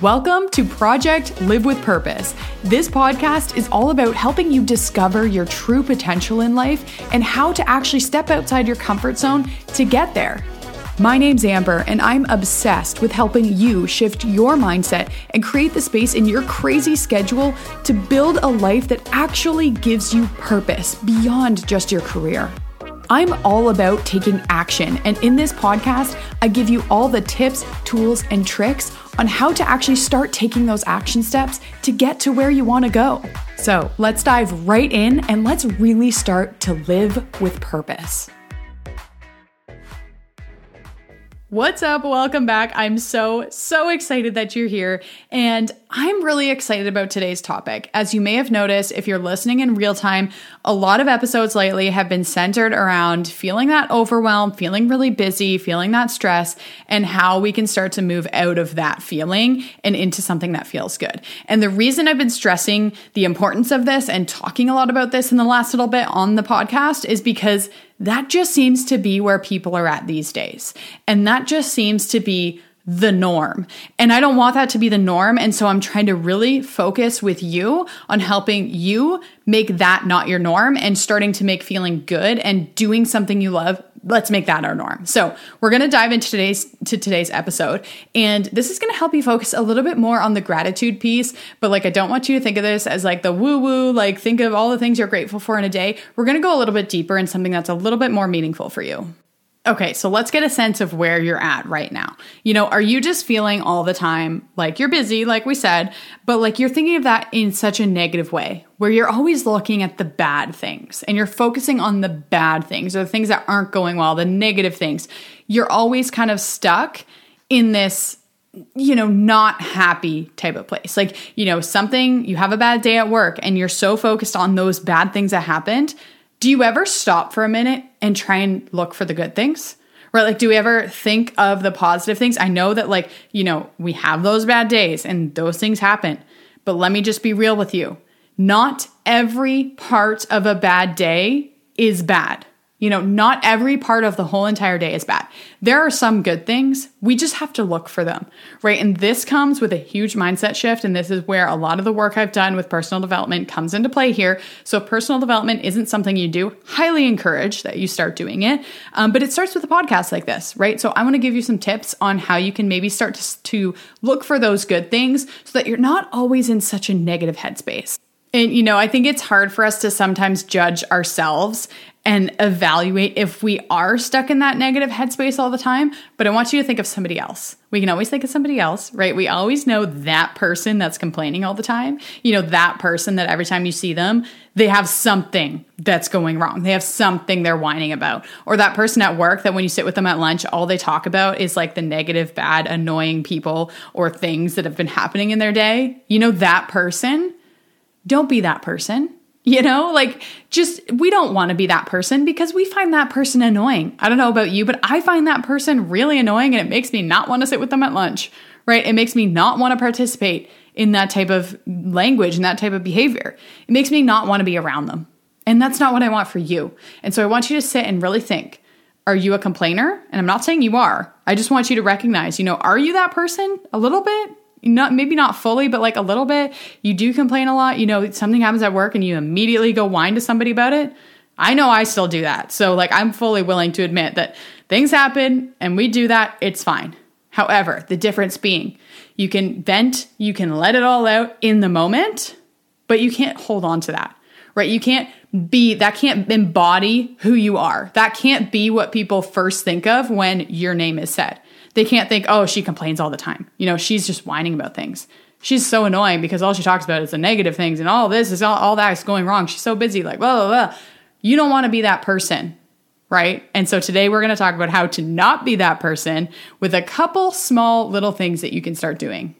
Welcome to Project Live with Purpose. This podcast is all about helping you discover your true potential in life and how to actually step outside your comfort zone to get there. My name's Amber, and I'm obsessed with helping you shift your mindset and create the space in your crazy schedule to build a life that actually gives you purpose beyond just your career. I'm all about taking action, and in this podcast, I give you all the tips, tools, and tricks on how to actually start taking those action steps to get to where you want to go. So let's dive right in and let's really start to live with purpose. What's up? Welcome back. I'm so, so excited that you're here. And I'm really excited about today's topic. As you may have noticed, if you're listening in real time, a lot of episodes lately have been centered around feeling that overwhelm, feeling really busy, feeling that stress, and how we can start to move out of that feeling and into something that feels good. And the reason I've been stressing the importance of this and talking a lot about this in the last little bit on the podcast is because that just seems to be where people are at these days. And that just seems to be the norm. And I don't want that to be the norm. And so I'm trying to really focus with you on helping you make that not your norm and starting to make feeling good and doing something you love. Let's make that our norm. So we're going to dive into today's to today's episode and this is going to help you focus a little bit more on the gratitude piece, but like I don't want you to think of this as like the woo woo, like think of all the things you're grateful for in a day. We're going to go a little bit deeper in something that's a little bit more meaningful for you. Okay, so let's get a sense of where you're at right now. You know, are you just feeling all the time like you're busy, like we said, but like you're thinking of that in such a negative way where you're always looking at the bad things and you're focusing on the bad things or the things that aren't going well, the negative things. You're always kind of stuck in this you know, not happy type of place. Like, you know, something, you have a bad day at work and you're so focused on those bad things that happened do you ever stop for a minute and try and look for the good things? Right? Like, do we ever think of the positive things? I know that, like, you know, we have those bad days and those things happen. But let me just be real with you. Not every part of a bad day is bad. You know, not every part of the whole entire day is bad. There are some good things. We just have to look for them, right? And this comes with a huge mindset shift. And this is where a lot of the work I've done with personal development comes into play here. So, personal development isn't something you do. Highly encourage that you start doing it. Um, but it starts with a podcast like this, right? So, I want to give you some tips on how you can maybe start to, to look for those good things so that you're not always in such a negative headspace. And, you know, I think it's hard for us to sometimes judge ourselves and evaluate if we are stuck in that negative headspace all the time. But I want you to think of somebody else. We can always think of somebody else, right? We always know that person that's complaining all the time. You know, that person that every time you see them, they have something that's going wrong. They have something they're whining about. Or that person at work that when you sit with them at lunch, all they talk about is like the negative, bad, annoying people or things that have been happening in their day. You know, that person, don't be that person you know, like just we don't want to be that person because we find that person annoying. I don't know about you, but I find that person really annoying and it makes me not want to sit with them at lunch, right? It makes me not want to participate in that type of language and that type of behavior. It makes me not want to be around them. And that's not what I want for you. And so I want you to sit and really think are you a complainer? And I'm not saying you are. I just want you to recognize, you know, are you that person a little bit? Not maybe not fully, but like a little bit. You do complain a lot. You know, something happens at work and you immediately go whine to somebody about it. I know I still do that. So like I'm fully willing to admit that things happen and we do that. It's fine. However, the difference being you can vent, you can let it all out in the moment, but you can't hold on to that. Right? You can't be that can't embody who you are. That can't be what people first think of when your name is said. They can't think, oh, she complains all the time. You know, she's just whining about things. She's so annoying because all she talks about is the negative things and all this is all, all that is going wrong. She's so busy, like, blah, blah, blah. You don't want to be that person, right? And so today we're going to talk about how to not be that person with a couple small little things that you can start doing.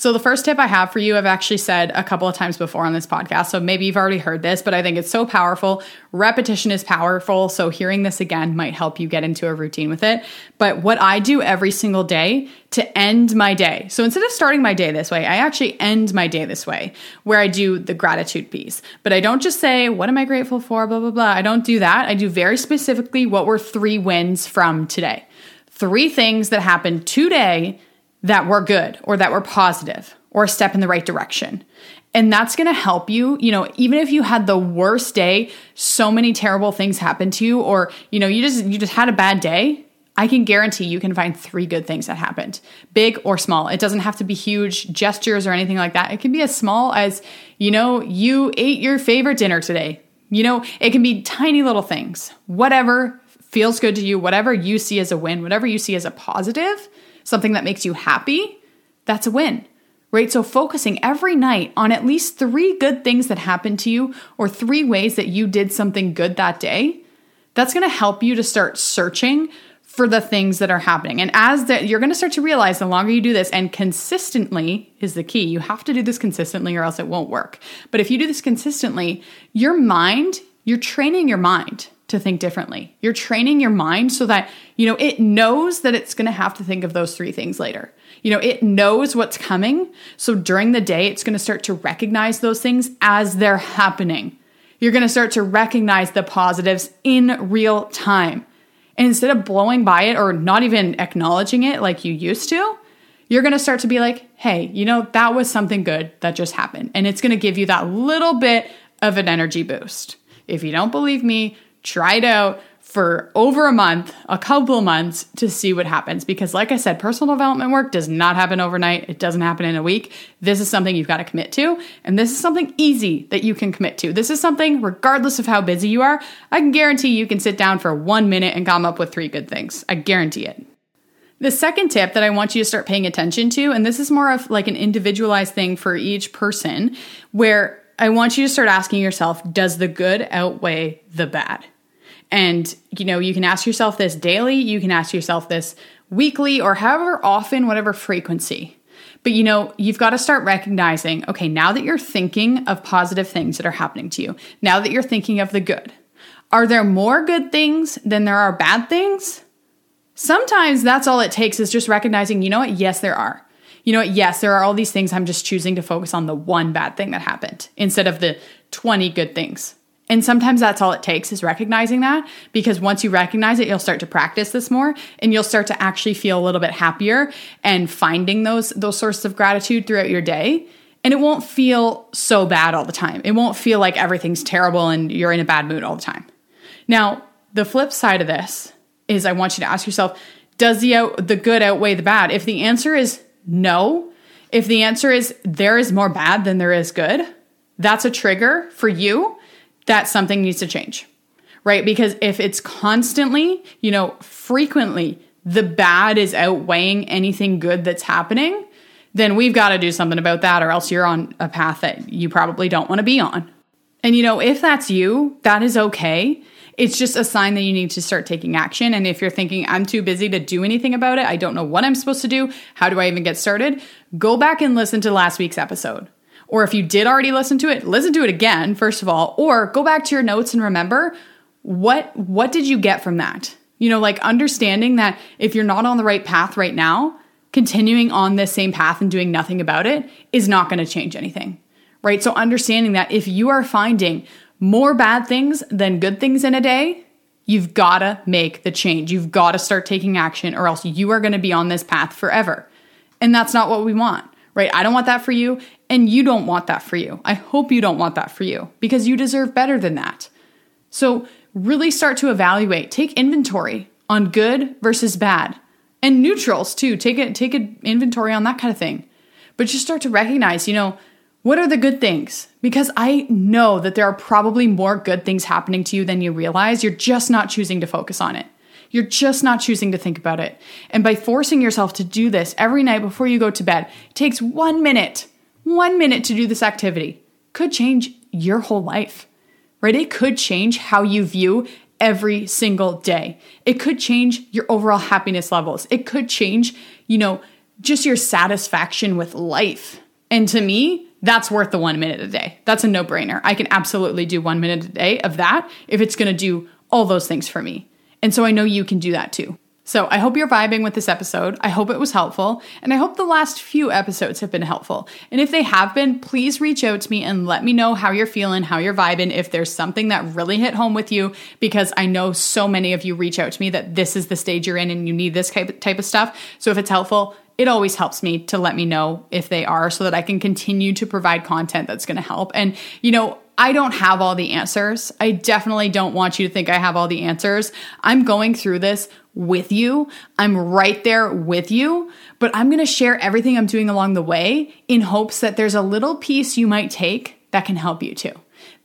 So, the first tip I have for you, I've actually said a couple of times before on this podcast. So, maybe you've already heard this, but I think it's so powerful. Repetition is powerful. So, hearing this again might help you get into a routine with it. But what I do every single day to end my day. So, instead of starting my day this way, I actually end my day this way, where I do the gratitude piece. But I don't just say, What am I grateful for? Blah, blah, blah. I don't do that. I do very specifically what were three wins from today. Three things that happened today that were good or that were positive or a step in the right direction. And that's going to help you, you know, even if you had the worst day, so many terrible things happened to you or, you know, you just you just had a bad day, I can guarantee you can find three good things that happened, big or small. It doesn't have to be huge gestures or anything like that. It can be as small as, you know, you ate your favorite dinner today. You know, it can be tiny little things. Whatever feels good to you, whatever you see as a win, whatever you see as a positive, something that makes you happy, that's a win right? So focusing every night on at least three good things that happened to you or three ways that you did something good that day, that's to help you to start searching for the things that are happening. And as that you're going to start to realize the longer you do this and consistently is the key. You have to do this consistently or else it won't work. But if you do this consistently, your mind, you're training your mind to think differently. You're training your mind so that, you know, it knows that it's going to have to think of those three things later. You know, it knows what's coming. So during the day, it's going to start to recognize those things as they're happening. You're going to start to recognize the positives in real time. And instead of blowing by it or not even acknowledging it like you used to, you're going to start to be like, hey, you know, that was something good that just happened. And it's going to give you that little bit of an energy boost. If you don't believe me, try it out for over a month, a couple of months to see what happens. Because, like I said, personal development work does not happen overnight, it doesn't happen in a week. This is something you've got to commit to, and this is something easy that you can commit to. This is something, regardless of how busy you are, I can guarantee you can sit down for one minute and come up with three good things. I guarantee it. The second tip that I want you to start paying attention to, and this is more of like an individualized thing for each person, where I want you to start asking yourself, does the good outweigh the bad? And, you know, you can ask yourself this daily, you can ask yourself this weekly, or however often, whatever frequency. But, you know, you've got to start recognizing okay, now that you're thinking of positive things that are happening to you, now that you're thinking of the good, are there more good things than there are bad things? Sometimes that's all it takes is just recognizing, you know what? Yes, there are. You know? Yes, there are all these things. I'm just choosing to focus on the one bad thing that happened instead of the 20 good things. And sometimes that's all it takes is recognizing that because once you recognize it, you'll start to practice this more and you'll start to actually feel a little bit happier and finding those those sources of gratitude throughout your day. And it won't feel so bad all the time. It won't feel like everything's terrible and you're in a bad mood all the time. Now, the flip side of this is I want you to ask yourself, does the out, the good outweigh the bad? If the answer is no, if the answer is there is more bad than there is good, that's a trigger for you that something needs to change, right? Because if it's constantly, you know, frequently, the bad is outweighing anything good that's happening, then we've got to do something about that, or else you're on a path that you probably don't want to be on. And, you know, if that's you, that is okay. It's just a sign that you need to start taking action. And if you're thinking, I'm too busy to do anything about it, I don't know what I'm supposed to do, how do I even get started? Go back and listen to last week's episode. Or if you did already listen to it, listen to it again, first of all, or go back to your notes and remember what what did you get from that? You know, like understanding that if you're not on the right path right now, continuing on this same path and doing nothing about it is not going to change anything. Right? So understanding that if you are finding more bad things than good things in a day, you've got to make the change. You've got to start taking action or else you are going to be on this path forever. And that's not what we want right? I don't want that for you, and you don't want that for you. I hope you don't want that for you because you deserve better than that. So, really start to evaluate, take inventory on good versus bad and neutrals too. Take it, take an inventory on that kind of thing. But just start to recognize, you know, what are the good things? Because I know that there are probably more good things happening to you than you realize. You're just not choosing to focus on it. You're just not choosing to think about it. And by forcing yourself to do this every night before you go to bed, it takes one minute, one minute to do this activity, could change your whole life, right? It could change how you view every single day. It could change your overall happiness levels. It could change, you know, just your satisfaction with life. And to me, that's worth the one minute a day. That's a no brainer. I can absolutely do one minute a day of that if it's gonna do all those things for me. And so I know you can do that too. So I hope you're vibing with this episode. I hope it was helpful. And I hope the last few episodes have been helpful. And if they have been, please reach out to me and let me know how you're feeling, how you're vibing, if there's something that really hit home with you, because I know so many of you reach out to me that this is the stage you're in and you need this type of stuff. So if it's helpful, it always helps me to let me know if they are so that I can continue to provide content that's going to help. And, you know, I don't have all the answers. I definitely don't want you to think I have all the answers. I'm going through this with you. I'm right there with you, but I'm going to share everything I'm doing along the way in hopes that there's a little piece you might take that can help you too.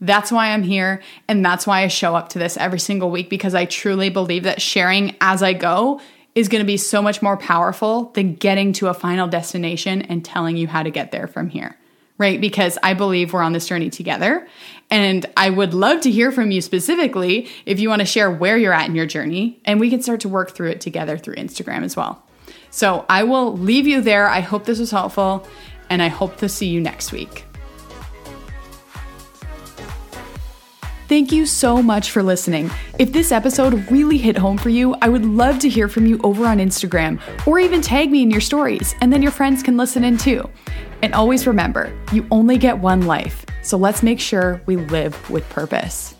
That's why I'm here. And that's why I show up to this every single week because I truly believe that sharing as I go is going to be so much more powerful than getting to a final destination and telling you how to get there from here. Right? Because I believe we're on this journey together. And I would love to hear from you specifically if you want to share where you're at in your journey, and we can start to work through it together through Instagram as well. So I will leave you there. I hope this was helpful, and I hope to see you next week. Thank you so much for listening. If this episode really hit home for you, I would love to hear from you over on Instagram or even tag me in your stories, and then your friends can listen in too. And always remember, you only get one life, so let's make sure we live with purpose.